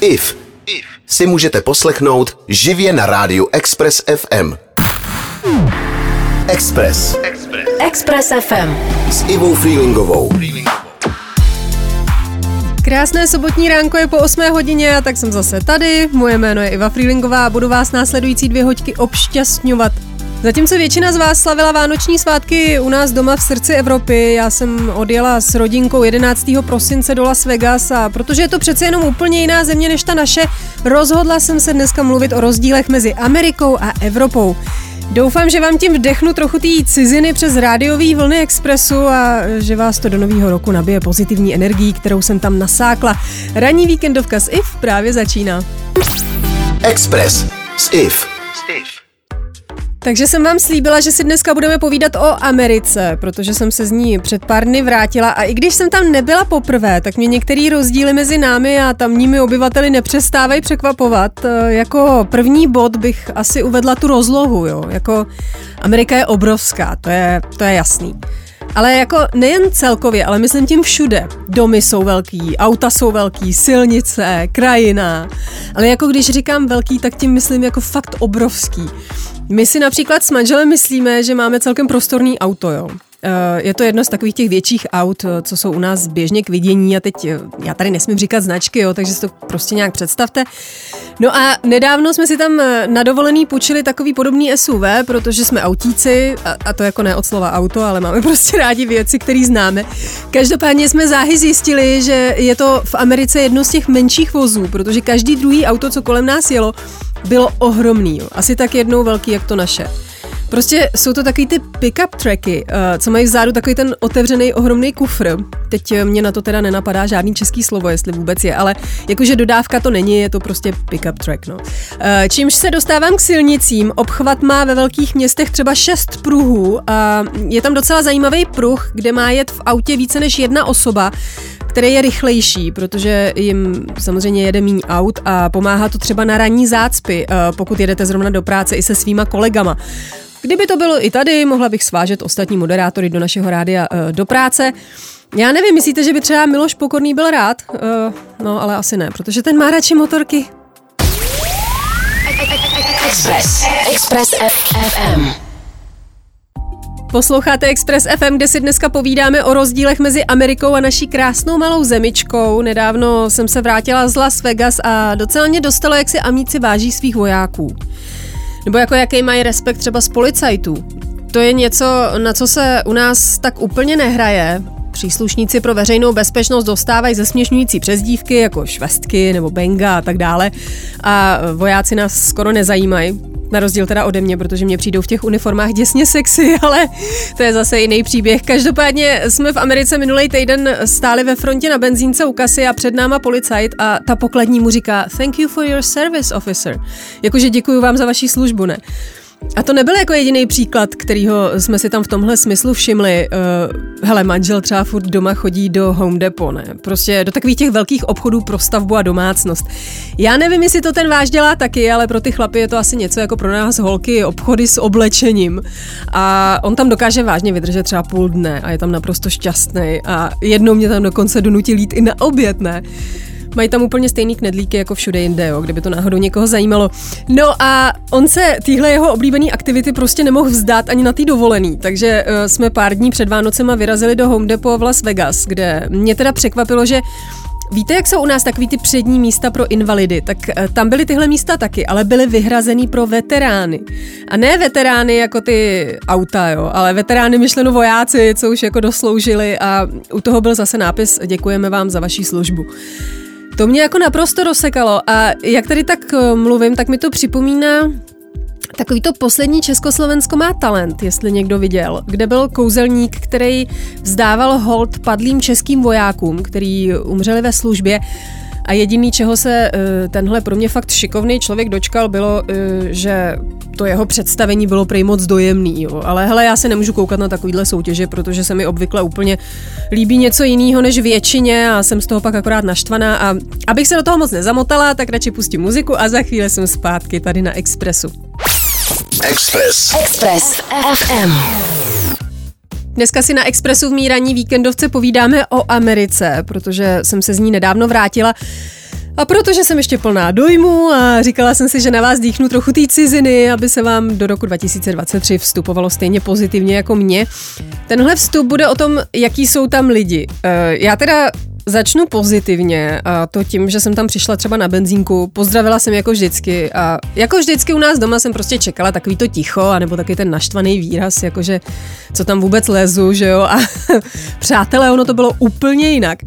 IF si můžete poslechnout živě na rádiu Express FM. Express. Express FM. S Ivou Freelingovou. Krásné sobotní ránko je po 8 hodině a tak jsem zase tady. Moje jméno je Iva Freelingová a budu vás následující dvě hoďky obšťastňovat. Zatímco většina z vás slavila vánoční svátky u nás doma v srdci Evropy, já jsem odjela s rodinkou 11. prosince do Las Vegas a protože je to přece jenom úplně jiná země než ta naše, rozhodla jsem se dneska mluvit o rozdílech mezi Amerikou a Evropou. Doufám, že vám tím vdechnu trochu té ciziny přes rádiový vlny Expressu a že vás to do nového roku nabije pozitivní energií, kterou jsem tam nasákla. Ranní víkendovka s IF právě začíná. Express s IF. Takže jsem vám slíbila, že si dneska budeme povídat o Americe, protože jsem se z ní před pár dny vrátila a i když jsem tam nebyla poprvé, tak mě některé rozdíly mezi námi a tamními obyvateli nepřestávají překvapovat. Jako první bod bych asi uvedla tu rozlohu, jo. Jako Amerika je obrovská, to je, to je jasný. Ale jako nejen celkově, ale myslím tím všude. Domy jsou velký, auta jsou velký, silnice, krajina. Ale jako když říkám velký, tak tím myslím jako fakt obrovský. My si například s manželem myslíme, že máme celkem prostorný auto, jo. Eh, je to jedno z takových těch větších aut, eh, co jsou u nás běžně k vidění a teď eh, já tady nesmím říkat značky, jo, takže si to prostě nějak představte. No a nedávno jsme si tam na dovolený půjčili takový podobný SUV, protože jsme autíci, a, a to jako ne od slova auto, ale máme prostě rádi věci, které známe. Každopádně jsme záhy zjistili, že je to v Americe jedno z těch menších vozů, protože každý druhý auto, co kolem nás jelo, bylo ohromný. Jo. Asi tak jednou velký, jak to naše. Prostě jsou to takový ty pick-up tracky, uh, co mají vzadu takový ten otevřený ohromný kufr. Teď eh, mě na to teda nenapadá žádný český slovo, jestli vůbec je, ale jakože dodávka to není, je to prostě pick-up track. No. Uh, čímž se dostávám k silnicím. Obchvat má ve velkých městech třeba šest pruhů a je tam docela zajímavý pruh, kde má jet v autě více než jedna osoba, který je rychlejší, protože jim samozřejmě jede méně aut a pomáhá to třeba na ranní zácpy, pokud jedete zrovna do práce i se svýma kolegama. Kdyby to bylo i tady, mohla bych svážet ostatní moderátory do našeho rádia uh, do práce. Já nevím, myslíte, že by třeba Miloš Pokorný byl rád? Uh, no, ale asi ne, protože ten má radši motorky. Express. Express FM. Posloucháte Express FM, kde si dneska povídáme o rozdílech mezi Amerikou a naší krásnou malou zemičkou. Nedávno jsem se vrátila z Las Vegas a docela mě dostalo, jak si amíci váží svých vojáků. Nebo jako jaký mají respekt třeba z policajtů. To je něco, na co se u nás tak úplně nehraje. Příslušníci pro veřejnou bezpečnost dostávají zesměšňující přezdívky jako švestky nebo benga a tak dále a vojáci nás skoro nezajímají. Na rozdíl teda ode mě, protože mě přijdou v těch uniformách děsně sexy, ale to je zase jiný příběh. Každopádně jsme v Americe minulý týden stáli ve frontě na benzínce u kasy a před náma policajt a ta pokladní mu říká Thank you for your service, officer. Jakože děkuji vám za vaši službu, ne? A to nebyl jako jediný příklad, kterýho jsme si tam v tomhle smyslu všimli. Uh, hele, manžel třeba furt doma chodí do Home Depot, ne? Prostě do takových těch velkých obchodů pro stavbu a domácnost. Já nevím, jestli to ten váš dělá taky, ale pro ty chlapy je to asi něco jako pro nás holky obchody s oblečením. A on tam dokáže vážně vydržet třeba půl dne a je tam naprosto šťastný. A jednou mě tam dokonce donutil jít i na oběd, ne? Mají tam úplně stejný knedlíky jako všude jinde, jo, kdyby to náhodou někoho zajímalo. No a on se týhle jeho oblíbený aktivity prostě nemohl vzdát ani na té dovolený, takže uh, jsme pár dní před Vánocema vyrazili do Home Depot v Las Vegas, kde mě teda překvapilo, že Víte, jak jsou u nás takový ty přední místa pro invalidy? Tak uh, tam byly tyhle místa taky, ale byly vyhrazený pro veterány. A ne veterány jako ty auta, jo, ale veterány myšleno vojáci, co už jako dosloužili a u toho byl zase nápis Děkujeme vám za vaši službu. To mě jako naprosto rozsekalo a jak tady tak eh, mluvím, tak mi to připomíná Takový to poslední Československo má talent, jestli někdo viděl, kde byl kouzelník, který vzdával hold padlým českým vojákům, který umřeli ve službě a jediný, čeho se uh, tenhle pro mě fakt šikovný člověk dočkal, bylo, uh, že to jeho představení bylo prej moc dojemný. Jo. Ale hele, já se nemůžu koukat na takovýhle soutěže, protože se mi obvykle úplně líbí něco jiného než většině a jsem z toho pak akorát naštvaná. A abych se do toho moc nezamotala, tak radši pustím muziku a za chvíli jsem zpátky tady na Expressu. Express. Express FM. Dneska si na Expressu v míraní víkendovce povídáme o Americe, protože jsem se z ní nedávno vrátila. A protože jsem ještě plná dojmu a říkala jsem si, že na vás dýchnu trochu té ciziny, aby se vám do roku 2023 vstupovalo stejně pozitivně jako mě. Tenhle vstup bude o tom, jaký jsou tam lidi. Eh, já teda Začnu pozitivně a to tím, že jsem tam přišla třeba na benzínku, pozdravila jsem jako vždycky a jako vždycky u nás doma jsem prostě čekala takový to ticho, anebo taky ten naštvaný výraz, jakože co tam vůbec lezu, že jo a přátelé, ono to bylo úplně jinak.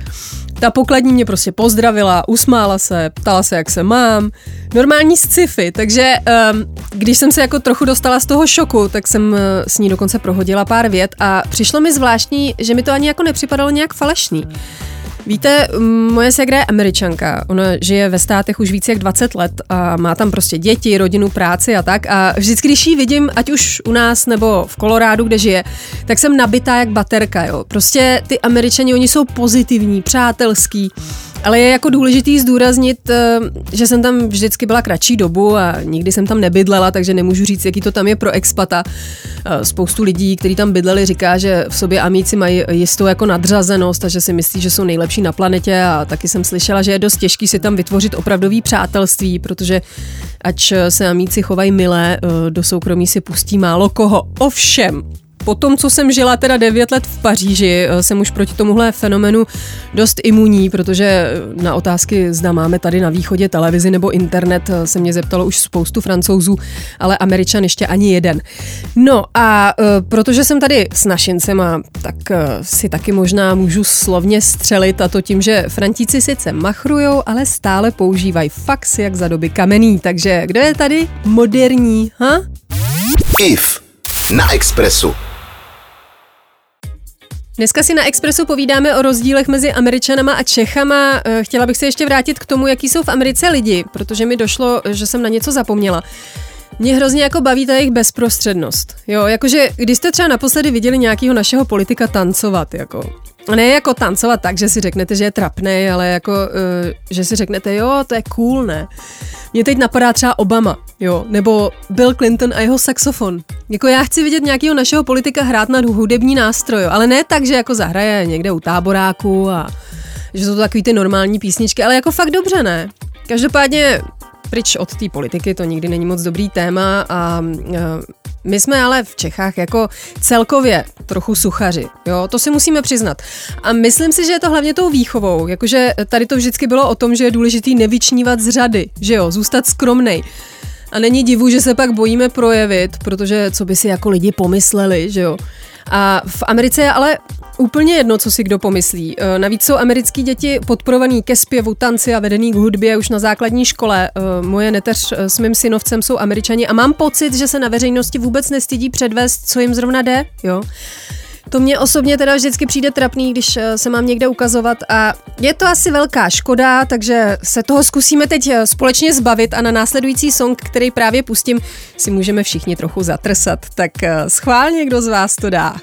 Ta pokladní mě prostě pozdravila, usmála se, ptala se, jak se mám. Normální sci-fi, takže um, když jsem se jako trochu dostala z toho šoku, tak jsem uh, s ní dokonce prohodila pár vět a přišlo mi zvláštní, že mi to ani jako nepřipadalo nějak falešný. Víte, moje segra je američanka. Ona žije ve státech už více jak 20 let a má tam prostě děti, rodinu, práci a tak. A vždycky, když ji vidím, ať už u nás nebo v Kolorádu, kde žije, tak jsem nabitá jak baterka, jo. Prostě ty američani, oni jsou pozitivní, přátelský. Ale je jako důležitý zdůraznit, eh, že jsem tam vždycky byla kratší dobu a nikdy jsem tam nebydlela, takže nemůžu říct, jaký to tam je pro expata. Eh, spoustu lidí, kteří tam bydleli, říká, že v sobě amíci mají jistou jako nadřazenost a že si myslí, že jsou nejlepší na planetě a taky jsem slyšela, že je dost těžký si tam vytvořit opravdový přátelství, protože ač se amíci chovají milé, eh, do soukromí si pustí málo koho. Ovšem, po tom, co jsem žila teda 9 let v Paříži, eh, jsem už proti tomuhle fenomenu dost imunní, protože na otázky, zda máme tady na východě televizi nebo internet, eh, se mě zeptalo už spoustu francouzů, ale američan ještě ani jeden. No a protože jsem tady s našincema, tak si taky možná můžu slovně střelit a to tím, že Frantíci sice machrujou, ale stále používají fax jak za doby kamenný. Takže kdo je tady moderní, ha? IF na Expressu. Dneska si na Expressu povídáme o rozdílech mezi Američanama a Čechama. Eh, chtěla bych se ještě vrátit k tomu, jaký jsou v Americe lidi, protože mi došlo, že jsem na něco zapomněla. Mě hrozně jako baví ta jejich bezprostřednost. Jo, jakože když jste třeba naposledy viděli nějakého našeho politika tancovat, jako ne jako tancovat tak, že si řeknete, že je trapný, ale jako, uh, že si řeknete, jo, to je cool, ne? Mě teď napadá třeba Obama, jo, nebo Bill Clinton a jeho saxofon. Jako já chci vidět nějakého našeho politika hrát na hudební nástroj, ale ne tak, že jako zahraje někde u táboráku a že jsou to takový ty normální písničky, ale jako fakt dobře, ne? Každopádně pryč od té politiky, to nikdy není moc dobrý téma a my jsme ale v Čechách jako celkově trochu suchaři, jo, to si musíme přiznat. A myslím si, že je to hlavně tou výchovou, jakože tady to vždycky bylo o tom, že je důležitý nevyčnívat z řady, že jo, zůstat skromnej. A není divu, že se pak bojíme projevit, protože co by si jako lidi pomysleli, že jo. A v Americe je ale úplně jedno, co si kdo pomyslí. E, navíc jsou americký děti podporovaný ke zpěvu, tanci a vedený k hudbě už na základní škole. E, moje neteř e, s mým synovcem jsou američani a mám pocit, že se na veřejnosti vůbec nestydí předvést, co jim zrovna jde. Jo? To mě osobně teda vždycky přijde trapný, když se mám někde ukazovat a je to asi velká škoda, takže se toho zkusíme teď společně zbavit a na následující song, který právě pustím, si můžeme všichni trochu zatrsat. Tak schválně, kdo z vás to dá.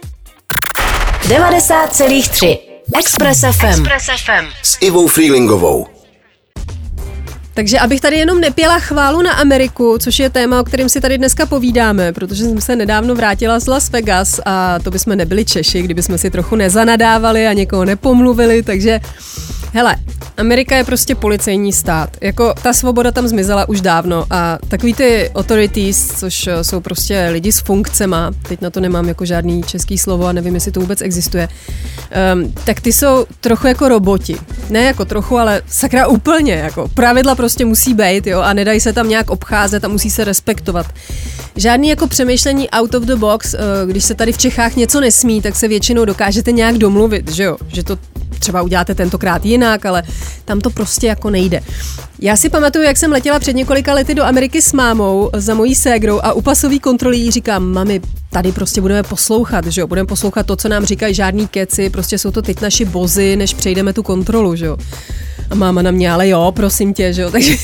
90,3 Express FM. Express FM. S Ivou Freelingovou. Takže abych tady jenom nepěla chválu na Ameriku, což je téma, o kterém si tady dneska povídáme, protože jsem se nedávno vrátila z Las Vegas a to bychom nebyli Češi, kdyby jsme si trochu nezanadávali a někoho nepomluvili, takže hele, Amerika je prostě policejní stát. Jako ta svoboda tam zmizela už dávno a takový ty authorities, což jsou prostě lidi s funkcema, teď na to nemám jako žádný český slovo a nevím, jestli to vůbec existuje, um, tak ty jsou trochu jako roboti. Ne jako trochu, ale sakra úplně, jako pravidla prostě musí být, jo, a nedají se tam nějak obcházet a musí se respektovat. Žádný jako přemýšlení out of the box, eh, když se tady v Čechách něco nesmí, tak se většinou dokážete nějak domluvit, že jo, že to třeba uděláte tentokrát jinak, ale tam to prostě jako nejde. Já si pamatuju, jak jsem letěla před několika lety do Ameriky s mámou za mojí ségrou a u pasový kontroly jí říkám, mami, tady prostě budeme poslouchat, že jo, budeme poslouchat to, co nám říkají žádný keci, prostě jsou to teď naši bozy, než přejdeme tu kontrolu, že jo. A máma na mě, ale jo, prosím tě, že jo. Takže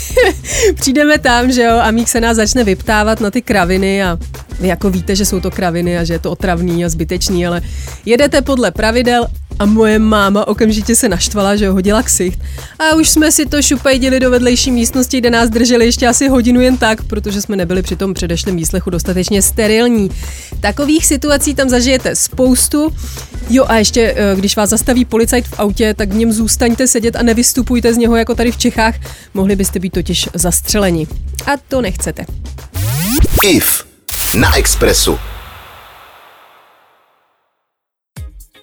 přijdeme tam, že jo, a Mík se nás začne vyptávat na ty kraviny a vy jako víte, že jsou to kraviny a že je to otravný a zbytečný, ale jedete podle pravidel a moje máma okamžitě se naštvala, že ho hodila ksicht. A už jsme si to šupajdili do vedlejší místnosti, kde nás drželi ještě asi hodinu jen tak, protože jsme nebyli při tom předešlém výslechu dostatečně sterilní. Takových situací tam zažijete spoustu. Jo a ještě, eh, když vás zastaví policajt v autě, tak v něm zůstaňte sedět a nevystupujte z něho jako tady v Čechách. Mohli byste být totiž zastřeleni. A to nechcete. IF na Expressu.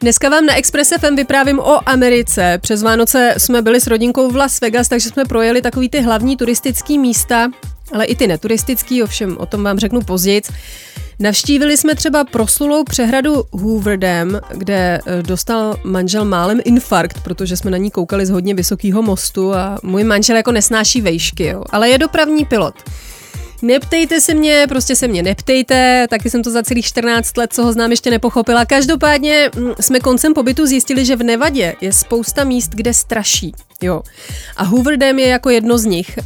Dneska vám na Express FM vyprávím o Americe. Přes Vánoce jsme byli s rodinkou v Las Vegas, takže jsme projeli takový ty hlavní turistický místa, ale i ty neturistický, ovšem o tom vám řeknu později. Navštívili jsme třeba proslulou přehradu Hoover Dam, kde eh, dostal manžel málem infarkt, protože jsme na ní koukali z hodně vysokého mostu a můj manžel jako nesnáší vejšky, jo. ale je dopravní pilot. Neptejte se mě, prostě se mě neptejte, taky jsem to za celých 14 let, co ho znám, ještě nepochopila. Každopádně mm, jsme koncem pobytu zjistili, že v Nevadě je spousta míst, kde straší. Jo. A Hoover Dam je jako jedno z nich. Eh,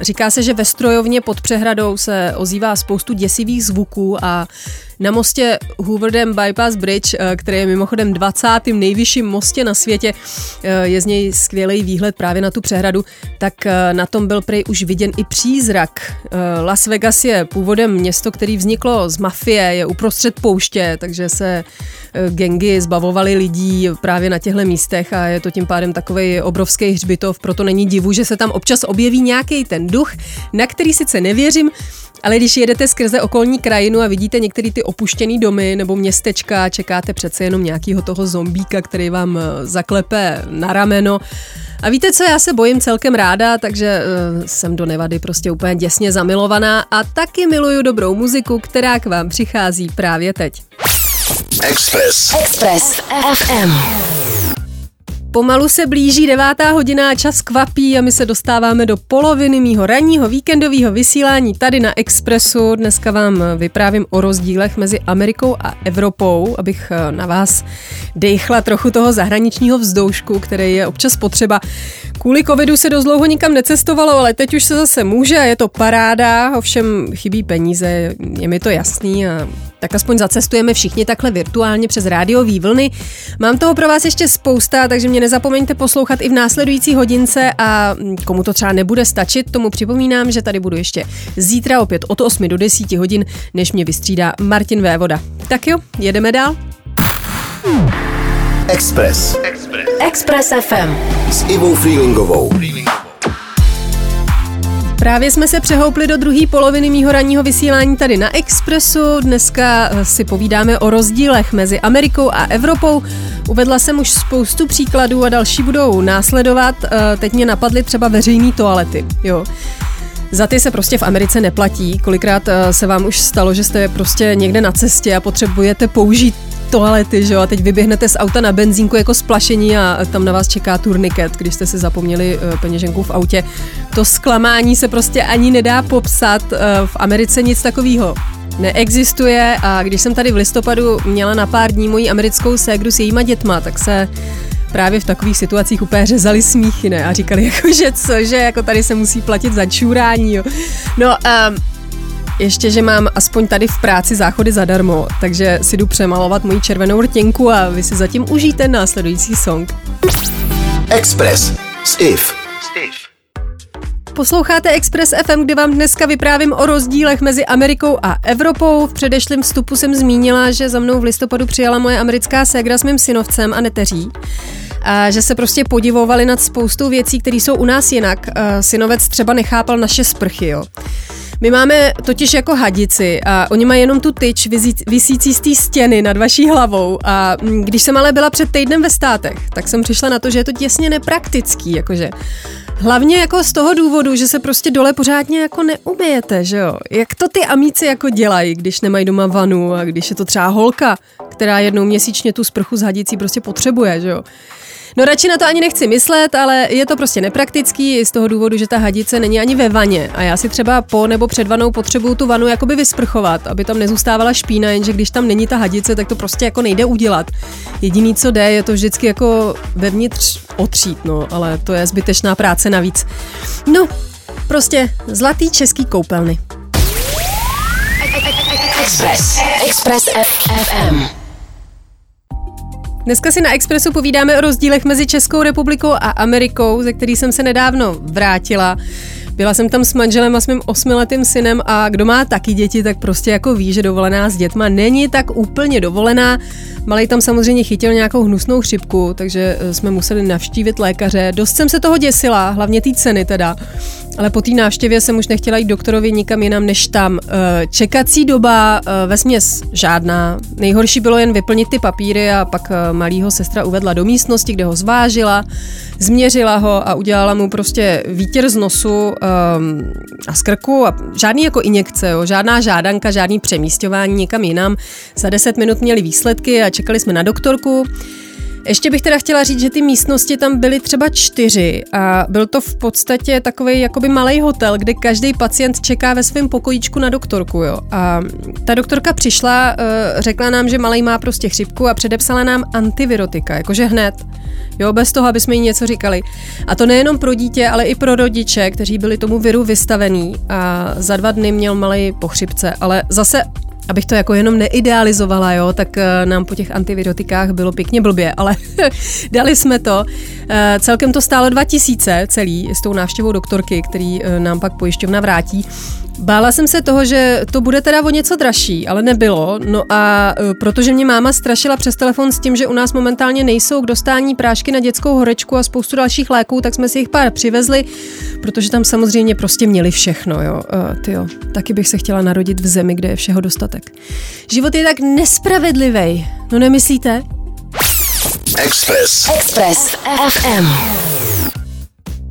říká se, že ve strojovně pod přehradou se ozývá spoustu děsivých zvuků a na mostě Hoover Dam Bypass Bridge, eh, který je mimochodem 20. nejvyšším mostě na světě, eh, je z něj skvělý výhled právě na tu přehradu, tak na tom byl prej už viděn i přízrak. Las Vegas je původem město, který vzniklo z mafie, je uprostřed pouště, takže se gengy zbavovaly lidí právě na těchto místech a je to tím pádem takový obrovský hřbitov, proto není divu, že se tam občas objeví nějaký ten duch, na který sice nevěřím, ale když jedete skrze okolní krajinu a vidíte některé ty opuštěné domy nebo městečka, čekáte přece jenom nějakého toho zombíka, který vám eh, zaklepe na rameno. A víte co, já se bojím celkem ráda, takže uh, jsem do Nevady prostě úplně děsně zamilovaná a taky miluju dobrou muziku, která k vám přichází právě teď. Express. Express FM. Pomalu se blíží devátá hodina čas kvapí a my se dostáváme do poloviny mýho ranního víkendového vysílání tady na Expressu. Dneska vám vyprávím o rozdílech mezi Amerikou a Evropou, abych eh, na vás dejchla trochu toho zahraničního vzdoušku, který je občas potřeba. Kvůli covidu se dost dlouho nikam necestovalo, ale teď už se zase může a je to paráda, ovšem chybí peníze, je mi to jasný a tak aspoň zacestujeme všichni takhle virtuálně přes rádiový vlny. Mám toho pro vás ještě spousta, takže mě nezapomeňte poslouchat i v následující hodince a komu to třeba nebude stačit, tomu připomínám, že tady budu ještě zítra opět od 8 do 10 hodin, než mě vystřídá Martin Vévoda. Tak jo, jedeme dál. Express. Express. Express FM. S Ivou Freelingovou. Právě jsme se přehoupli do druhé poloviny mýho ranního vysílání tady na Expressu. Dneska eh, si povídáme o rozdílech mezi Amerikou a Evropou. Uvedla jsem už spoustu příkladů a další budou následovat. Eh, teď mě napadly třeba veřejné toalety. Jo. Za ty se prostě v Americe neplatí. Kolikrát eh, se vám už stalo, že jste prostě někde na cestě a potřebujete použít toalety, že jo, a teď vyběhnete z auta na benzínku jako splašení a tam na vás čeká turniket, když jste si zapomněli eh, peněženku v autě. To zklamání se prostě ani nedá popsat. Eh, v Americe nic takového neexistuje a když jsem tady v listopadu měla na pár dní moji americkou ségru s jejíma dětma, tak se právě v takových situacích úplně řezali smíchy, ne? A říkali jako, že co, že jako tady se musí platit za čurání, jo. No, um, ještě, že mám aspoň tady v práci záchody zadarmo, takže si jdu přemalovat moji červenou rtěnku a vy si zatím užijte následující song. Express s IF. Posloucháte Express FM, kde vám dneska vyprávím o rozdílech mezi Amerikou a Evropou. V předešlém vstupu jsem zmínila, že za mnou v listopadu přijala moje americká ségra s mým synovcem a neteří. A že se prostě podivovali nad spoustou věcí, které jsou u nás jinak. Synovec třeba nechápal naše sprchy, jo. My máme totiž jako hadici a oni mají jenom tu tyč vysící z té stěny nad vaší hlavou a mm, když jsem ale byla před týdnem ve státech, tak jsem přišla na to, že je to těsně nepraktický, jakože Hlavně jako z toho důvodu, že se prostě dole pořádně jako neumyjete, že jo? Jak to ty amíci jako dělají, když nemají doma vanu a když je to třeba holka, která jednou měsíčně tu sprchu z hadicí prostě potřebuje, že jo? No radši na to ani nechci myslet, ale je to prostě nepraktický z toho důvodu, že ta hadice není ani ve vaně a já si třeba po nebo před vanou potřebuju tu vanu jakoby vysprchovat, aby tam nezůstávala špína, jenže když tam není ta hadice, tak to prostě jako nejde udělat. Jediný, co jde, je to vždycky jako vevnitř otřít, no, ale to je zbytečná práce navíc. No, prostě zlatý český koupelny. Express. Express FM. Dneska si na Expressu povídáme o rozdílech mezi Českou republikou a Amerikou, ze který jsem se nedávno vrátila. Byla jsem tam s manželem a s mým osmiletým synem a kdo má taky děti, tak prostě jako ví, že dovolená s dětma není tak úplně dovolená. Malej tam samozřejmě chytil nějakou hnusnou chřipku, takže eh, jsme museli navštívit lékaře. Dost jsem se toho děsila, hlavně té ceny teda. Ale po té návštěvě jsem už nechtěla jít doktorovi nikam jinam než tam. Eh, čekací doba eh, ve směs žádná. Nejhorší bylo jen vyplnit ty papíry a pak malýho sestra uvedla do místnosti, kde ho zvážila, změřila ho a udělala mu prostě výtěr z nosu um, a z krku a žádný jako injekce, jo, žádná žádanka, žádný přemístování někam jinam. Za 10 minut měli výsledky a čekali jsme na doktorku. Ještě bych teda chtěla říct, že ty místnosti tam byly třeba čtyři a byl to v podstatě takový jakoby malý hotel, kde každý pacient čeká ve svém pokojíčku na doktorku, jo. A ta doktorka přišla, eh, řekla nám, že malý má prostě chřipku a předepsala nám antivirotika, jakože hned. Jo, bez toho, aby jsme jí něco říkali. A to nejenom pro dítě, ale i pro rodiče, kteří byli tomu viru vystavení a za dva dny měl malý pochřipce. Ale zase abych to jako jenom neidealizovala, jo, tak eh, nám po těch antivirotikách bylo pěkně blbě, ale dali jsme to. Eh, celkem to stálo 2000 celý s tou návštěvou doktorky, který eh, nám pak pojišťovna vrátí. Bála jsem se toho, že to bude teda o něco dražší, ale nebylo. No a e, protože mě máma strašila přes telefon s tím, že u nás momentálně nejsou k dostání prášky na dětskou horečku a spoustu dalších léků, tak jsme si jich pár přivezli, protože tam samozřejmě prostě měli všechno, jo. Uh, tyjo, taky bych se chtěla narodit v zemi, kde je všeho dostatek. Život je tak nespravedlivý, no nemyslíte? Express. Express FM.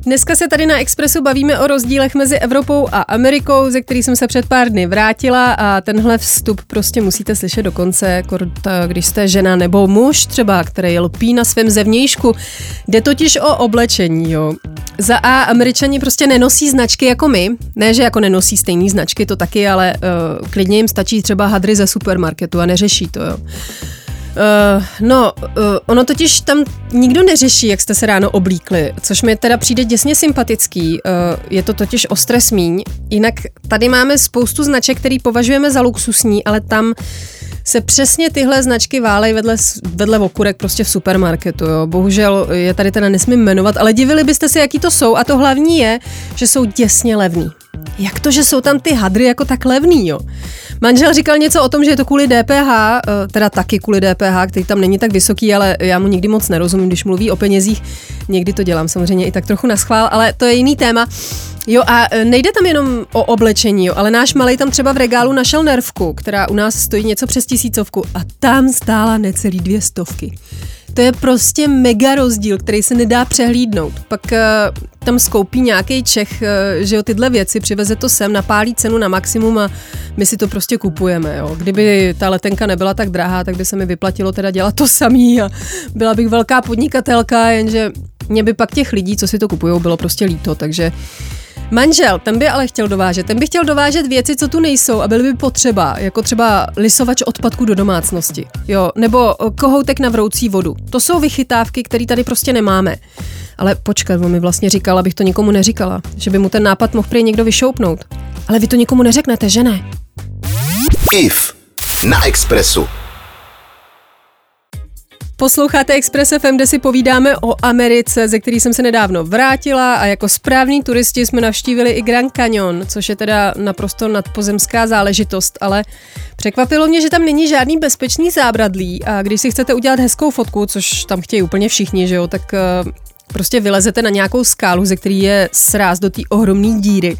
Dneska se tady na Expressu bavíme o rozdílech mezi Evropou a Amerikou, ze který jsem se před pár dny vrátila a tenhle vstup prostě musíte slyšet do konce, když jste žena nebo muž třeba, který lpí na svém zevnějšku. Jde totiž o oblečení, jo. Za A američani prostě nenosí značky jako my, ne, že jako nenosí stejné značky, to taky, ale uh, klidně jim stačí třeba hadry ze supermarketu a neřeší to, jo. Uh, no, uh, ono totiž tam nikdo neřeší, jak jste se ráno oblíkli, což mi teda přijde děsně sympatický. Uh, je to totiž ostré smíň. Jinak tady máme spoustu značek, který považujeme za luxusní, ale tam se přesně tyhle značky válej vedle, vedle okurek prostě v supermarketu. Jo. Bohužel je tady teda nesmím jmenovat, ale divili byste se, jaký to jsou a to hlavní je, že jsou děsně levný. Jak to, že jsou tam ty hadry jako tak levný, jo? Manžel říkal něco o tom, že je to kvůli DPH, eh, teda taky kvůli DPH, který tam není tak vysoký, ale já mu nikdy moc nerozumím, když mluví o penězích. Někdy to dělám samozřejmě i tak trochu na schvál, ale to je jiný téma. Jo a eh, nejde tam jenom o oblečení, jo, ale náš malý tam třeba v regálu našel nervku, která u nás stojí něco přes tisícovku a tam stála necelý dvě stovky. To je prostě mega rozdíl, který se nedá přehlídnout. Pak uh, tam skoupí nějaký Čech, uh, že jo, tyhle věci, přiveze to sem, napálí cenu na maximum a my si to prostě kupujeme, jo. Kdyby ta letenka nebyla tak drahá, tak by se mi vyplatilo teda dělat to samý a byla bych velká podnikatelka, jenže mě by pak těch lidí, co si to kupují, bylo prostě líto, takže Manžel, ten by ale chtěl dovážet. Ten by chtěl dovážet věci, co tu nejsou a byly by potřeba, jako třeba lisovač odpadku do domácnosti, jo, nebo kohoutek na vroucí vodu. To jsou vychytávky, které tady prostě nemáme. Ale počkat, on mi vlastně říkal, abych to nikomu neříkala, že by mu ten nápad mohl prý někdo vyšoupnout. Ale vy to nikomu neřeknete, že ne? IF na Expressu. Posloucháte Express FM, kde si povídáme o Americe, ze který jsem se nedávno vrátila a jako správní turisti jsme navštívili i Grand Canyon, což je teda naprosto nadpozemská záležitost, ale překvapilo mě, že tam není žádný bezpečný zábradlí a když si chcete udělat hezkou fotku, což tam chtějí úplně všichni, že jo, tak eh, prostě vylezete na nějakou skálu, ze který je sráz do té ohromné díry.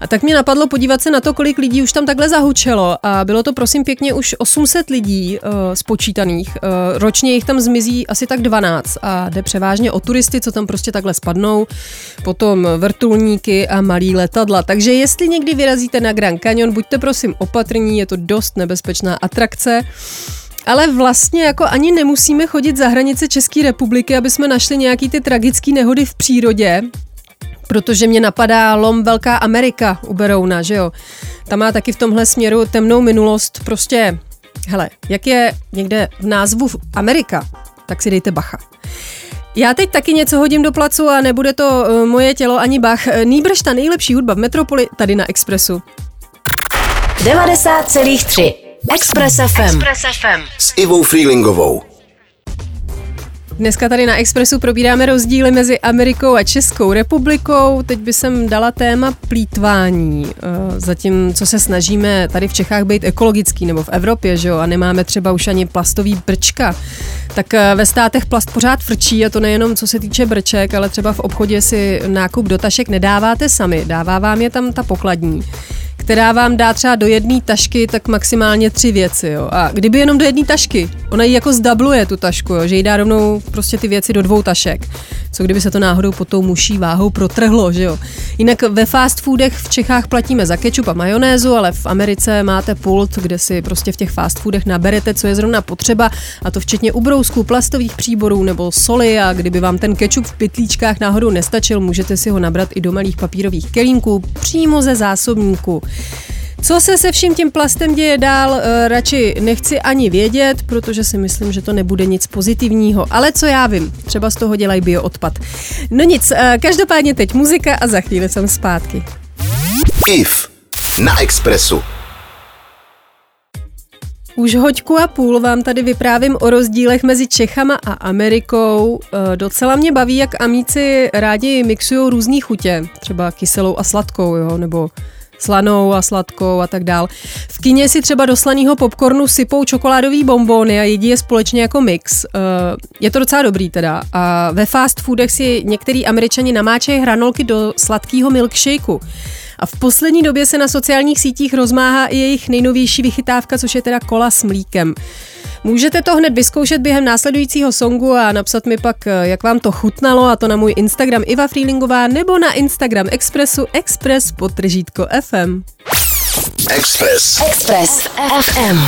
A tak mě napadlo podívat se na to, kolik lidí už tam takhle zahučelo a bylo to prosím pěkně už 800 lidí uh, spočítaných. Uh, ročně jich tam zmizí asi tak 12 a jde převážně o turisty, co tam prostě takhle spadnou, potom vrtulníky a malý letadla. Takže jestli někdy vyrazíte na Grand Canyon, buďte prosím opatrní, je to dost nebezpečná atrakce. Ale vlastně jako ani nemusíme chodit za hranice České republiky, aby jsme našli nějaký ty tragické nehody v přírodě, protože mě napadá lom Velká Amerika u Berouna, že jo. Ta má taky v tomhle směru temnou minulost, prostě, hele, jak je někde v názvu Amerika, tak si dejte bacha. Já teď taky něco hodím do placu a nebude to uh, moje tělo ani bach. Nýbrž ta nejlepší hudba v Metropoli tady na Expressu. 90,3 Express FM. Express FM. S Ivou Freelingovou. Dneska tady na Expressu probíráme rozdíly mezi Amerikou a Českou republikou. Teď by jsem dala téma plítvání. Eh, zatím, co se snažíme tady v Čechách být ekologický, nebo v Evropě, že jo, a nemáme třeba už ani plastový brčka, tak eh, ve státech plast pořád frčí a to nejenom co se týče brček, ale třeba v obchodě si nákup do tašek nedáváte sami, dává vám je tam ta pokladní která vám dá třeba do jedné tašky tak maximálně tři věci. Jo. A kdyby jenom do jedné tašky, ona ji jako zdabluje tu tašku, jo, že jí dá rovnou prostě ty věci do dvou tašek. Co kdyby se to náhodou pod tou muší váhou protrhlo, že jo. Jinak ve fast foodech v Čechách platíme za kečup a majonézu, ale v Americe máte pult, kde si prostě v těch fast foodech naberete, co je zrovna potřeba, a to včetně ubrousků, plastových příborů nebo soli a kdyby vám ten kečup v pytlíčkách náhodou nestačil, můžete si ho nabrat i do malých papírových kelímků přímo ze zásobníku. Co se se vším tím plastem děje dál, eh, radši nechci ani vědět, protože si myslím, že to nebude nic pozitivního. Ale co já vím, třeba z toho dělají bioodpad. No nic, eh, každopádně teď muzika a za chvíli jsem zpátky. IF na Expressu. Už hoďku a půl vám tady vyprávím o rozdílech mezi Čechama a Amerikou. E, docela mě baví, jak amíci rádi mixují různý chutě, třeba kyselou a sladkou, jo, nebo slanou a sladkou a tak dál. V kině si třeba do slaného popcornu sypou čokoládový bonbony a jedí je společně jako mix. Eh, je to docela dobrý teda. A ve fast foodech si některý američani namáčejí hranolky do sladkého milkshakeu. A v poslední době se na sociálních sítích rozmáhá i jejich nejnovější vychytávka, což je teda kola s mlíkem. Můžete to hned vyzkoušet během následujícího songu a napsat mi pak, eh, jak vám to chutnalo, a to na můj Instagram Iva Freelingová nebo na Instagram Expressu Express podtržítko FM. Express. Express FM.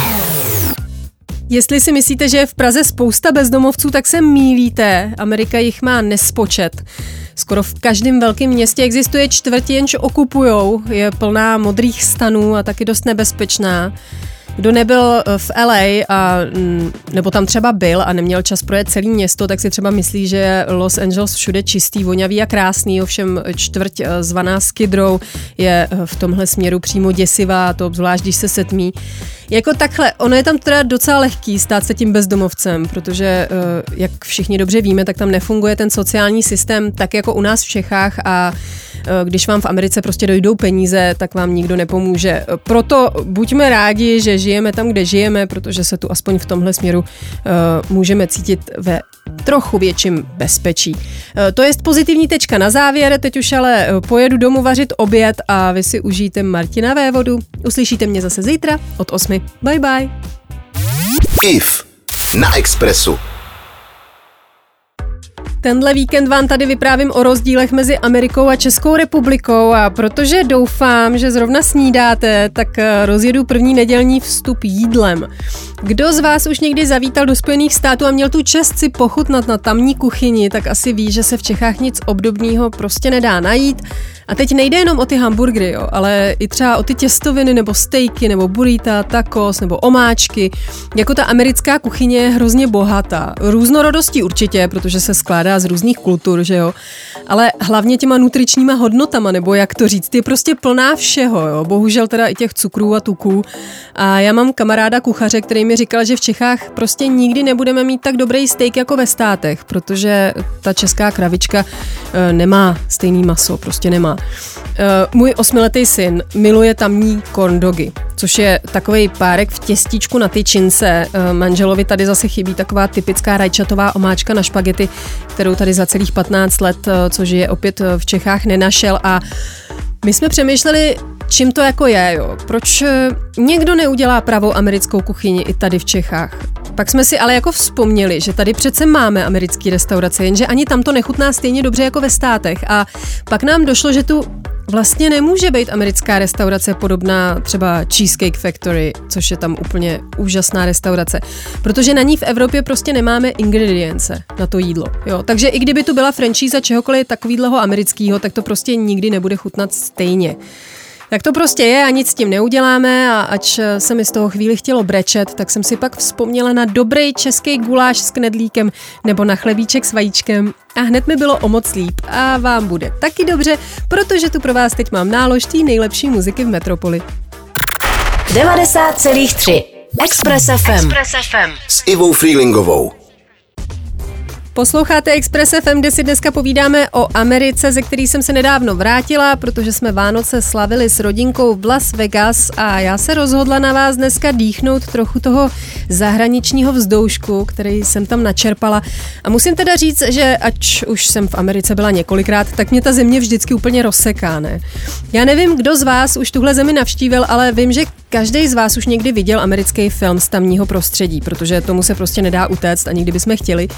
Jestli si myslíte, že je v Praze spousta bezdomovců, tak se mílíte. Amerika jich má nespočet. Skoro v každém velkém městě existuje čtvrť, jenž okupujou. Je plná modrých stanů a taky dost nebezpečná. Kdo nebyl eh, v LA a, mm, nebo tam třeba byl a neměl čas projet celé město, tak si třeba myslí, že Los Angeles všude čistý, vonavý a krásný, ovšem čtvrť eh, zvaná Skid Row je eh, v tomhle směru přímo děsivá, to obzvlášť, když se setmí. Jako takhle, ono je tam teda docela lehký stát se tím bezdomovcem, protože, jak všichni dobře víme, tak tam nefunguje ten sociální systém tak jako u nás v Čechách a když vám v Americe prostě dojdou peníze, tak vám nikdo nepomůže. Proto buďme rádi, že žijeme tam, kde žijeme, protože se tu aspoň v tomhle směru uh, můžeme cítit ve trochu větším bezpečí. To je pozitivní tečka na závěr, teď už ale eh, pojedu domů vařit oběd a vy si užijte Martina Vévodu. Uslyšíte mě zase zítra od 8. Bye bye. IF na Expressu. Tenhle víkend vám tady vyprávím o rozdílech mezi Amerikou a Českou republikou a protože doufám, že zrovna snídáte, tak eh, rozjedu první nedělní vstup jídlem. Kdo z vás už někdy zavítal do Spojených států a měl tu čest si pochutnat na tamní kuchyni, tak asi ví, že se v Čechách nic obdobného prostě nedá najít. A teď nejde jenom o ty hamburgery, jo, ale i třeba o ty těstoviny nebo stejky nebo burrita, tacos nebo omáčky. Jako ta americká kuchyně je hrozně bohatá. Různorodostí určitě, protože se skládá z různých kultur, že jo. Ale hlavně těma nutričníma hodnotama, nebo jak to říct, je prostě plná všeho, jo. Bohužel teda i těch cukrů a tuků. A já mám kamaráda kuchaře, který mi říkal, že v Čechách prostě nikdy nebudeme mít tak dobrý steak jako ve státech, protože ta česká kravička e, nemá stejný maso, prostě nemá. Můj osmiletý syn miluje tamní corn dogy, což je takový párek v těstíčku na tyčince. E, manželovi tady zase chybí taková typická rajčatová omáčka na špagety, kterou tady za celých 15 let, což je opět v Čechách, nenašel a my jsme přemýšleli, čím to jako je, jo. Proč eh, někdo neudělá pravou americkou kuchyni i tady v Čechách? Pak jsme si ale jako vzpomněli, že tady přece máme americké restaurace, jenže ani tam to nechutná stejně dobře jako ve státech. A pak nám došlo, že tu vlastně nemůže být americká restaurace podobná třeba Cheesecake Factory, což je tam úplně úžasná restaurace, protože na ní v Evropě prostě nemáme ingredience na to jídlo. Jo? Takže i kdyby tu byla franšíza čehokoliv takového amerického, tak to prostě nikdy nebude chutnat stejně. Tak to prostě je a nic s tím neuděláme a ač se mi z toho chvíli chtělo brečet, tak jsem si pak vzpomněla na dobrý český guláš s knedlíkem nebo na chlebíček s vajíčkem a hned mi bylo o moc líp a vám bude taky dobře, protože tu pro vás teď mám nálož té nejlepší muziky v Metropoli. 90,3 Express FM. Express FM. S Ivou Freelingovou. Posloucháte Express FM, kde si dneska povídáme o Americe, ze který jsem se nedávno vrátila, protože jsme Vánoce slavili s rodinkou v Las Vegas a já se rozhodla na vás dneska dýchnout trochu toho zahraničního vzdoušku, který jsem tam načerpala. A musím teda říct, že ač už jsem v Americe byla několikrát, tak mě ta země vždycky úplně rozseká, ne? Já nevím, kdo z vás už tuhle zemi navštívil, ale vím, že každý z vás už někdy viděl americký film z tamního prostředí, protože tomu se prostě nedá utéct, ani kdybychom chtěli.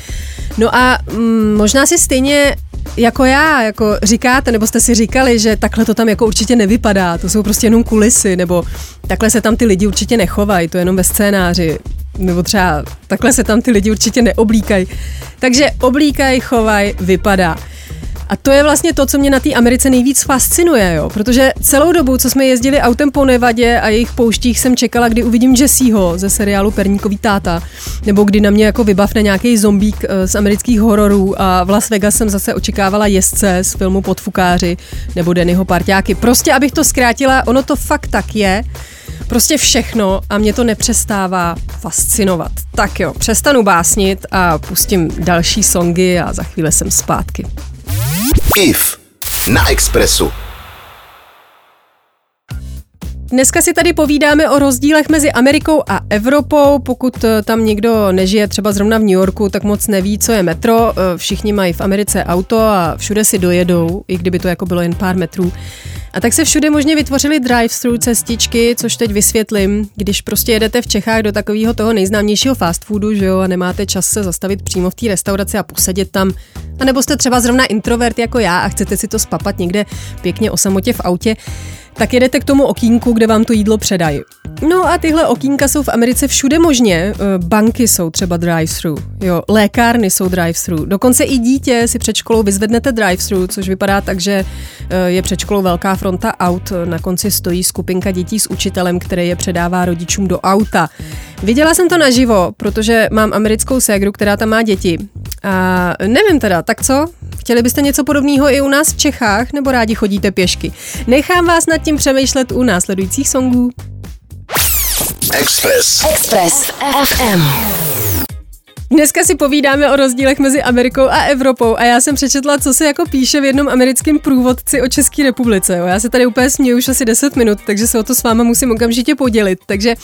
No a mm, možná si stejně jako já, jako říkáte, nebo jste si říkali, že takhle to tam jako určitě nevypadá, to jsou prostě jenom kulisy, nebo takhle se tam ty lidi určitě nechovají, to je jenom ve scénáři, nebo třeba takhle se tam ty lidi určitě neoblíkají. Takže oblíkaj, chovaj, vypadá. A to je vlastně to, co mě na té Americe nejvíc fascinuje, jo? protože celou dobu, co jsme jezdili autem po Nevadě a jejich pouštích, jsem čekala, kdy uvidím Jesseho ze seriálu Perníkový táta, nebo kdy na mě jako vybavne nějaký zombík eh, z amerických hororů a v Las Vegas jsem zase očekávala jezdce z filmu Podfukáři nebo Dennyho parťáky. Prostě, abych to zkrátila, ono to fakt tak je. Prostě všechno a mě to nepřestává fascinovat. Tak jo, přestanu básnit a pustím další songy a za chvíli jsem zpátky. IF na Expressu. Dneska si tady povídáme o rozdílech mezi Amerikou a Evropou. Pokud eh, tam někdo nežije třeba zrovna v New Yorku, tak moc neví, co je metro. Eh, všichni mají v Americe auto a všude si dojedou, i kdyby to jako bylo jen pár metrů. A tak se všude možně vytvořily drive-thru cestičky, což teď vysvětlím. Když prostě jedete v Čechách do takového toho nejznámějšího fast foodu, že jo, a nemáte čas se zastavit přímo v té restauraci a posedět tam, a nebo jste třeba zrovna introvert jako já a chcete si to spapat někde pěkně o samotě v autě, tak jedete k tomu okýnku, kde vám to jídlo předají. No a tyhle okýnka jsou v Americe všude možně. Eh, banky jsou třeba drive-thru, jo, lékárny jsou drive-thru. Dokonce i dítě si před školou vyzvednete drive-thru, což vypadá tak, že eh, je před školou velká fronta aut. Na konci stojí skupinka dětí s učitelem, který je předává rodičům do auta. Viděla jsem to naživo, protože mám americkou ségru, která tam má děti. A nevím teda, tak co? Chtěli byste něco podobného i u nás v Čechách, nebo rádi chodíte pěšky? Nechám vás nad tím přemýšlet u následujících songů. Express. Express FM. Dneska si povídáme o rozdílech mezi Amerikou a Evropou a já jsem přečetla, co se jako píše v jednom americkém průvodci o České republice. Jo. Já se tady úplně směju už asi 10 minut, takže se o to s váma musím okamžitě podělit. Takže,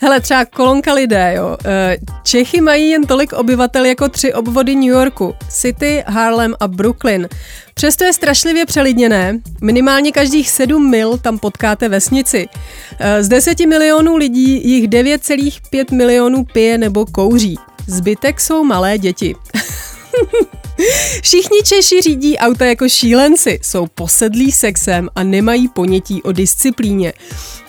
hele, třeba kolonka lidé, jo. Eh, Čechy mají jen tolik obyvatel jako tři obvody New Yorku. City, Harlem a Brooklyn. Přesto je strašlivě přelidněné. Minimálně každých 7 mil tam potkáte vesnici. Eh, z 10 milionů lidí jich 9,5 milionů pije nebo kouří. Zbytek jsou malé děti. Všichni Češi řídí auta jako šílenci, jsou posedlí sexem a nemají ponětí o disciplíně.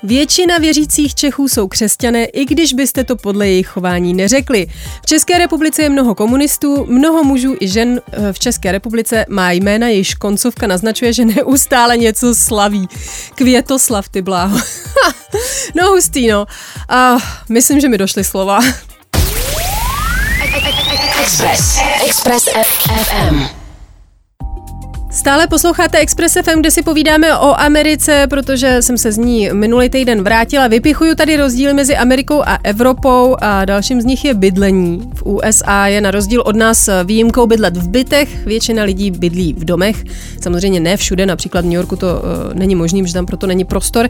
Většina věřících Čechů jsou křesťané, i když byste to podle jejich chování neřekli. V České republice je mnoho komunistů, mnoho mužů i žen eh, v České republice má jména, jejichž koncovka naznačuje, že neustále něco slaví. Květoslav, ty bláho. no hustý, no. A myslím, že mi došly slova. Express. Express FM. Stále posloucháte Express FM, kde si povídáme o Americe, protože jsem se z ní minulý týden vrátila. Vypichuju tady rozdíl mezi Amerikou a Evropou a dalším z nich je bydlení. V USA je na rozdíl od nás výjimkou bydlet v bytech, většina lidí bydlí v domech. Samozřejmě ne všude, například v New Yorku to uh, není možný, že tam proto není prostor.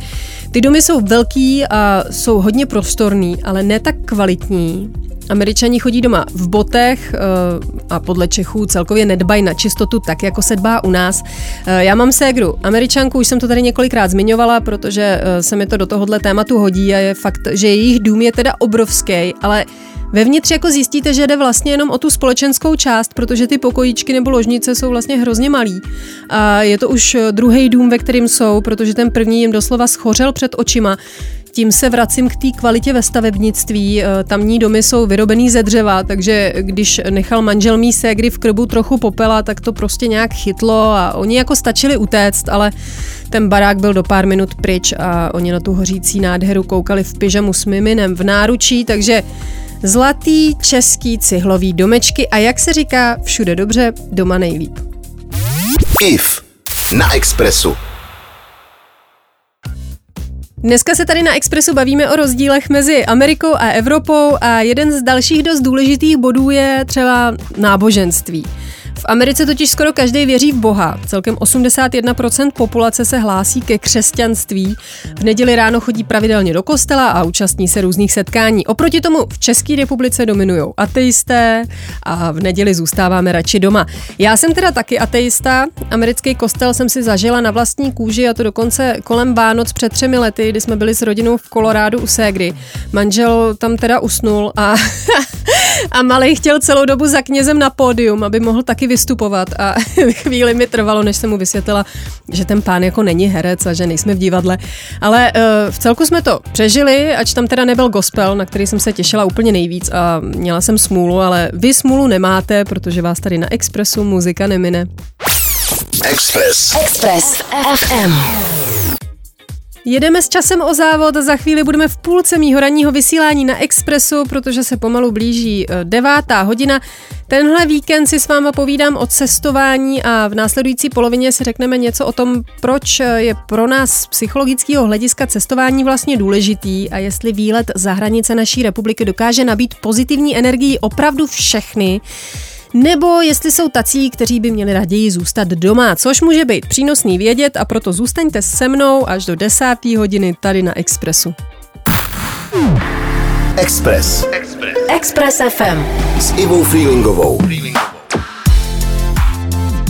Ty domy jsou velký a jsou hodně prostorný, ale ne tak kvalitní. Američani chodí doma v botech uh, a podle Čechů celkově nedbají na čistotu tak, jako se dbá u nás. Eh, já mám ségru američanku, už jsem to tady několikrát zmiňovala, protože eh, se mi to do tohohle tématu hodí a je fakt, že jejich dům je teda obrovský, ale Vevnitř jako zjistíte, že jde vlastně jenom o tu společenskou část, protože ty pokojíčky nebo ložnice jsou vlastně hrozně malý. A je to už druhý dům, ve kterým jsou, protože ten první jim doslova schořel před očima. Tím se vracím k té kvalitě ve stavebnictví. Eh, tamní domy jsou vyrobený ze dřeva, takže když nechal manžel mý ségry v krbu trochu popela, tak to prostě nějak chytlo a oni jako stačili utéct, ale ten barák byl do pár minut pryč a oni na tu hořící nádheru koukali v pyžamu s miminem v náručí, takže zlatý český cihlový domečky a jak se říká, všude dobře, doma nejlíp. IF na Expressu. Dneska se tady na Expressu bavíme o rozdílech mezi Amerikou a Evropou a jeden z dalších dost důležitých bodů je třeba náboženství. V Americe totiž skoro každý věří v Boha. Celkem 81% populace se hlásí ke křesťanství. V neděli ráno chodí pravidelně do kostela a účastní se různých setkání. Oproti tomu v České republice dominují ateisté a v neděli zůstáváme radši doma. Já jsem teda taky ateista. Americký kostel jsem si zažila na vlastní kůži a to dokonce kolem Vánoc před třemi lety, kdy jsme byli s rodinou v Kolorádu u Ségry. Manžel tam teda usnul a, a malej chtěl celou dobu za knězem na pódium, aby mohl taky vystupovat a chvíli mi trvalo, než jsem mu vysvětlila, že ten pán jako není herec a že nejsme v divadle. Ale uh, v celku jsme to přežili, ač tam teda nebyl gospel, na který jsem se těšila úplně nejvíc a měla jsem smůlu, ale vy smůlu nemáte, protože vás tady na Expressu muzika nemine. Express. Express FM. Jedeme s časem o závod, za chvíli budeme v půlce mýho ranního vysílání na Expressu, protože se pomalu blíží eh, devátá hodina. Tenhle víkend si s váma povídám o cestování a v následující polovině si řekneme něco o tom, proč je pro nás z psychologického hlediska cestování vlastně důležitý a jestli výlet za hranice naší republiky dokáže nabít pozitivní energii opravdu všechny nebo jestli jsou tací, kteří by měli raději zůstat doma, což může být přínosný vědět a proto zůstaňte se mnou až do desáté hodiny tady na Expressu. Express. Express FM. S Ivou Freelingovou.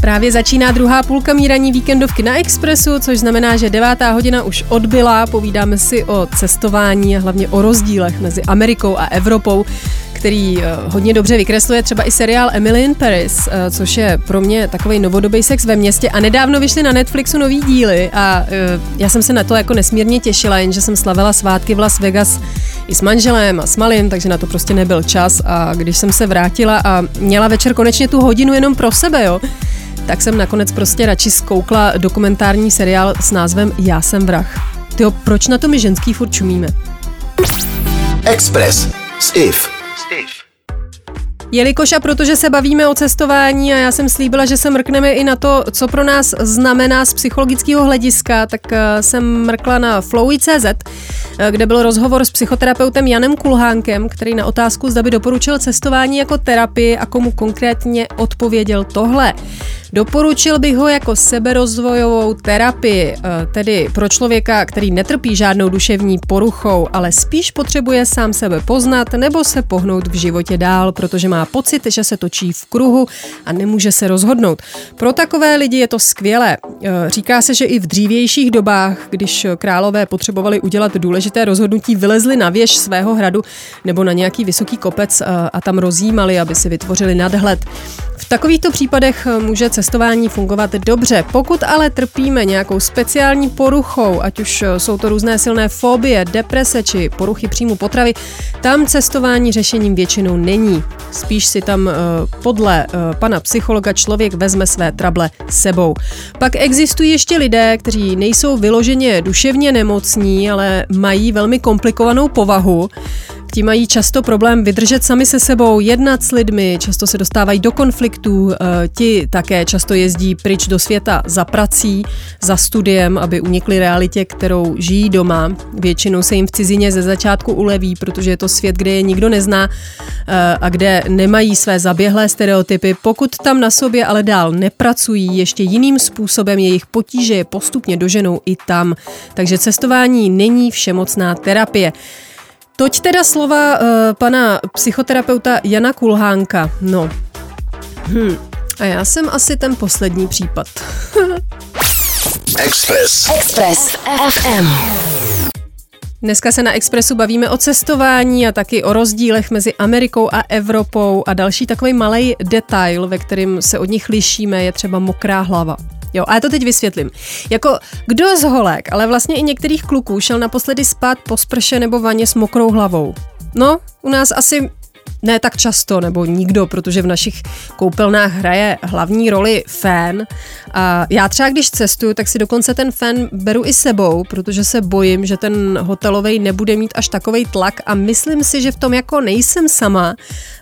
Právě začíná druhá půlka míraní víkendovky na Expressu, což znamená, že devátá hodina už odbyla. Povídáme si o cestování a hlavně o rozdílech mezi Amerikou a Evropou který eh, hodně dobře vykresluje třeba i seriál Emily in Paris, eh, což je pro mě takový novodobý sex ve městě a nedávno vyšly na Netflixu nový díly a eh, já jsem se na to jako nesmírně těšila, jenže jsem slavila svátky v Las Vegas i s manželem a s malým, takže na to prostě nebyl čas a když jsem se vrátila a měla večer konečně tu hodinu jenom pro sebe, jo, tak jsem nakonec prostě radši zkoukla dokumentární seriál s názvem Já jsem vrah. Tyjo, proč na to my ženský furt čumíme? Express s Iv. Jelikož a protože se bavíme o cestování a já jsem slíbila, že se mrkneme i na to, co pro nás znamená z psychologického hlediska, tak eh, jsem mrkla na flowy.cz, eh, kde byl rozhovor s psychoterapeutem Janem Kulhánkem, který na otázku, zda by doporučil cestování jako terapii a komu konkrétně odpověděl tohle. Doporučil bych ho jako seberozvojovou terapii, eh, tedy pro člověka, který netrpí žádnou duševní poruchou, ale spíš potřebuje sám sebe poznat nebo se pohnout v životě dál, protože má pocit, že se točí v kruhu a nemůže se rozhodnout. Pro takové lidi je to skvělé. Eh, říká se, že i v dřívějších dobách, když králové potřebovali udělat důležité rozhodnutí, vylezli na věž svého hradu nebo na nějaký vysoký kopec eh, a tam rozjímali, aby si vytvořili nadhled. V takovýchto případech může cestování fungovat dobře. Pokud ale trpíme nějakou speciální poruchou, ať už jsou to různé silné fobie, deprese či poruchy příjmu potravy, tam cestování řešením většinou není. Spíš si tam uh, podle uh, pana psychologa člověk vezme své trable sebou. Pak existují ještě lidé, kteří nejsou vyloženě duševně nemocní, ale mají velmi komplikovanou povahu. Ti mají často problém vydržet sami se sebou, jednat s lidmi, často se dostávají do konfliktů, eh, ti také často jezdí pryč do světa za prací, za studiem, aby unikli realitě, kterou žijí doma. Většinou se jim v cizině ze začátku uleví, protože je to svět, kde je nikdo nezná eh, a kde nemají své zaběhlé stereotypy. Pokud tam na sobě ale dál nepracují, ještě jiným způsobem jejich potíže je postupně doženou i tam. Takže cestování není všemocná terapie. Toť teda slova uh, pana psychoterapeuta Jana Kulhánka. No. Hm. A já jsem asi ten poslední případ. Express. Express FM. Dneska se na Expressu bavíme o cestování a taky o rozdílech mezi Amerikou a Evropou a další takový malý detail, ve kterým se od nich lišíme, je třeba mokrá hlava. Jo, a já to teď vysvětlím. Jako kdo z holek, ale vlastně i některých kluků šel naposledy spát po sprše nebo vaně s mokrou hlavou. No, u nás asi ne tak často, nebo nikdo, protože v našich koupelnách hraje hlavní roli fén. A já třeba, když cestuju, tak si dokonce ten fén beru i sebou, protože se bojím, že ten hotelový nebude mít až takový tlak a myslím si, že v tom jako nejsem sama,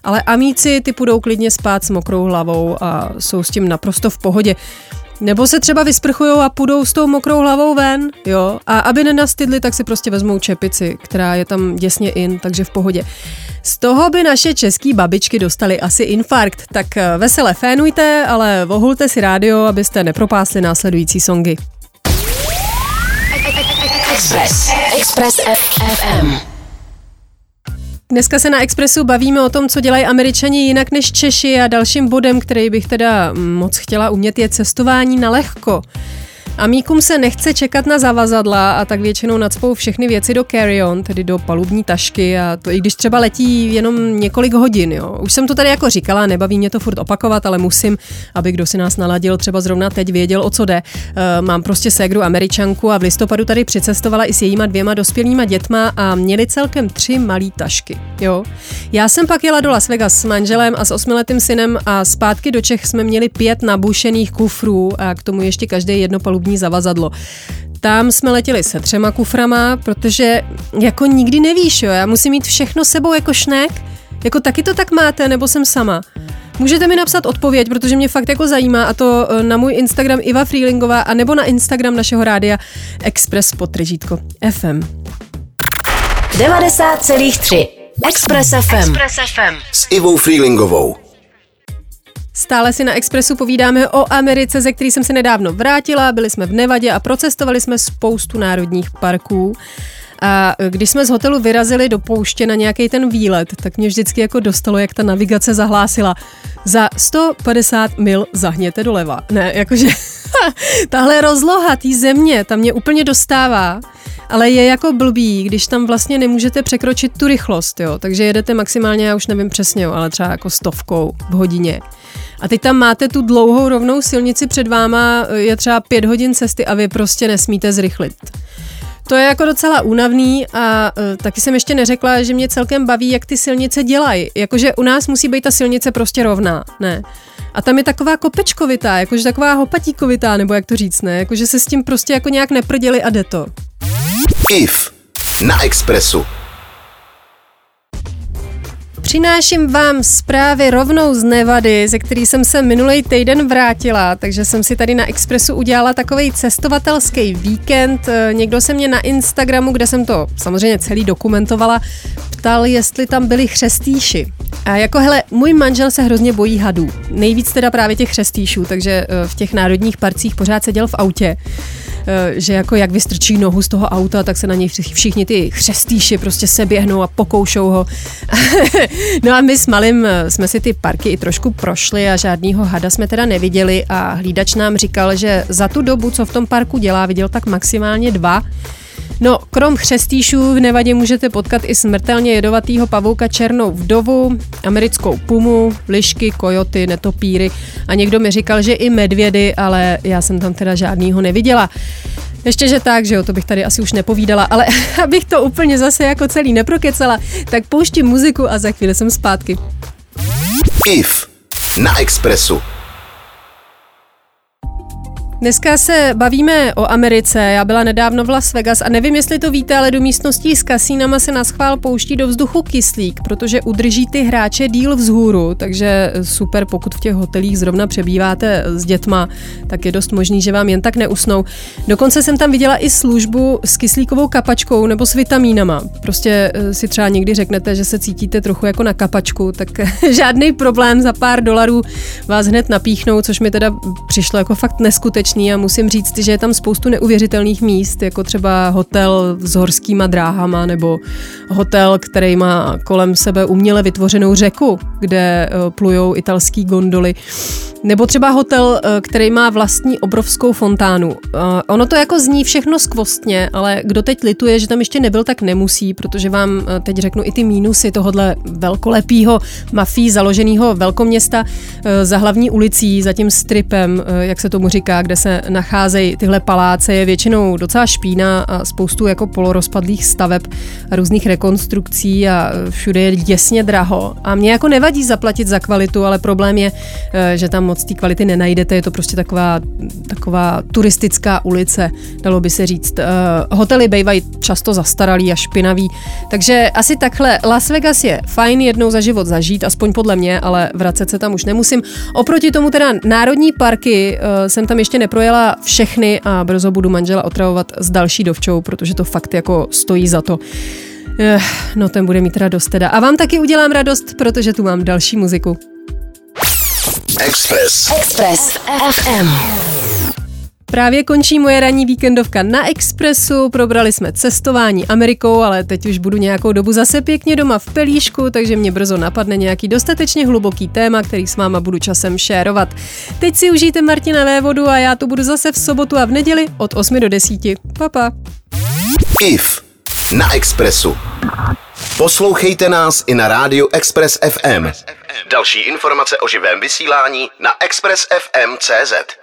ale amíci ty půjdou klidně spát s mokrou hlavou a jsou s tím naprosto v pohodě. Nebo se třeba vysprchují a půjdou s tou mokrou hlavou ven, jo. A aby nenastydli, tak si prostě vezmou čepici, která je tam děsně in, takže v pohodě. Z toho by naše český babičky dostali asi infarkt, tak eh, vesele fénujte, ale vohulte si rádio, abyste nepropásli následující songy. Express. Express FM. Dneska se na Expressu bavíme o tom, co dělají američani jinak než Češi a dalším bodem, který bych teda moc chtěla umět, je cestování na lehko. Amíkům se nechce čekat na zavazadla a tak většinou nadspou všechny věci do carry-on, tedy do palubní tašky a to i když třeba letí jenom několik hodin. Jo. Už jsem to tady jako říkala, nebaví mě to furt opakovat, ale musím, aby kdo si nás naladil třeba zrovna teď věděl, o co jde. E, mám prostě ségru američanku a v listopadu tady přicestovala i s jejíma dvěma dospělýma dětma a měli celkem tři malé tašky. Jo. Já jsem pak jela do Las Vegas s manželem a s osmiletým synem a zpátky do Čech jsme měli pět nabušených kufrů a k tomu ještě každý jedno palubní spodní zavazadlo. Tam jsme letěli se třema kuframa, protože jako nikdy nevíš, jo, já musím mít všechno sebou jako šnek, jako taky to tak máte, nebo jsem sama. Můžete mi napsat odpověď, protože mě fakt jako zajímá a to eh, na můj Instagram Iva Freelingová a nebo na Instagram našeho rádia Express potržítko FM. 90,3 Express FM. Express FM. S Ivou Freelingovou. Stále si na Expressu povídáme o Americe, ze který jsem se nedávno vrátila. Byli jsme v Nevadě a procestovali jsme spoustu národních parků. A když jsme z hotelu vyrazili do pouště na nějaký ten výlet, tak mě vždycky jako dostalo, jak ta navigace zahlásila. Za 150 mil zahněte doleva. Ne, jakože tahle rozloha té země, tam mě úplně dostává ale je jako blbý, když tam vlastně nemůžete překročit tu rychlost, jo, takže jedete maximálně, já už nevím přesně, ale třeba jako stovkou v hodině. A teď tam máte tu dlouhou rovnou silnici před váma, je třeba pět hodin cesty a vy prostě nesmíte zrychlit. To je jako docela únavný a uh, taky jsem ještě neřekla, že mě celkem baví, jak ty silnice dělají. Jakože u nás musí být ta silnice prostě rovná, ne. A tam je taková kopečkovitá, jakože taková hopatíkovitá, nebo jak to říct, ne? Jakože se s tím prostě jako nějak neprděli a jde to. IF na Expressu. Přináším vám zprávy rovnou z Nevady, ze který jsem se minulý týden vrátila, takže jsem si tady na Expressu udělala takový cestovatelský víkend. Eh, někdo se mě na Instagramu, kde jsem to samozřejmě celý dokumentovala, ptal, jestli tam byli chřestýši. A jako hele, můj manžel se hrozně bojí hadů. Nejvíc teda právě těch chřestýšů, takže eh, v těch národních parcích pořád seděl v autě. Eh, že jako jak vystrčí nohu z toho auta, tak se na něj všichni ty chřestýši prostě se běhnou a pokoušou ho. no a my s Malým eh, jsme si ty parky i trošku prošli a žádnýho hada jsme teda neviděli a hlídač nám říkal, že za tu dobu, co v tom parku dělá, viděl tak maximálně dva. No, krom chřestýšů v Nevadě můžete potkat i smrtelně jedovatýho pavouka černou vdovu, americkou pumu, lišky, kojoty, netopíry a někdo mi říkal, že i medvědy, ale já jsem tam teda žádnýho neviděla. Ještě, že tak, že jo, to bych tady asi už nepovídala, ale abych to úplně zase jako celý neprokecala, tak pouštím muziku a za chvíli jsem zpátky. IF na Expressu. Dneska se bavíme o Americe. Já byla nedávno v Las Vegas a nevím, jestli to víte, ale do místností s kasínama se na schvál pouští do vzduchu kyslík, protože udrží ty hráče díl vzhůru, takže super, pokud v těch hotelích zrovna přebýváte s dětma, tak je dost možný, že vám jen tak neusnou. Dokonce jsem tam viděla i službu s kyslíkovou kapačkou nebo s vitamínama. Prostě eh, si třeba někdy řeknete, že se cítíte trochu jako na kapačku, tak žádný problém za pár dolarů vás hned napíchnou, což mi teda přišlo jako fakt neskutečné nebezpečný a musím říct, že je tam spoustu neuvěřitelných míst, jako třeba hotel s horskýma dráhama nebo hotel, který má kolem sebe uměle vytvořenou řeku, kde eh, plujou italský gondoly. Nebo třeba hotel, eh, který má vlastní obrovskou fontánu. Eh, ono to jako zní všechno skvostně, ale kdo teď lituje, že tam ještě nebyl, tak nemusí, protože vám teď řeknu i ty mínusy tohohle velkolepého mafí založeného velkoměsta za hlavní ulicí, za tím stripem, jak se tomu říká, kde se nacházejí tyhle paláce, je většinou docela špína a spoustu jako polorozpadlých staveb různých rekonstrukcí a všude je děsně draho. A mě jako nevadí zaplatit za kvalitu, ale problém je, eh, že tam moc té kvality nenajdete, je to prostě taková, taková turistická ulice, dalo by se říct. Eh, hotely bývají často zastaralý a špinavý, takže asi takhle. Las Vegas je fajn jednou za život zažít, aspoň podle mě, ale vracet se tam už nemusím. Oproti tomu teda národní parky jsem tam ještě neprojela všechny a brzo budu manžela otravovat s další dovčou, protože to fakt jako stojí za to. Eh, no ten bude mít radost teda. A vám taky udělám radost, protože tu mám další muziku. Express. Express FM. Právě končí moje ranní víkendovka na Expressu, probrali jsme cestování Amerikou, ale teď už budu nějakou dobu zase pěkně doma v pelíšku, takže mě brzo napadne nějaký dostatečně hluboký téma, který s váma budu časem šérovat. Teď si užijte Martina Vévodu a já tu budu zase v sobotu a v neděli od 8 do 10. Papa. IF na Expressu. Poslouchejte nás i na rádiu Express FM. Další informace o živém vysílání na expressfm.cz.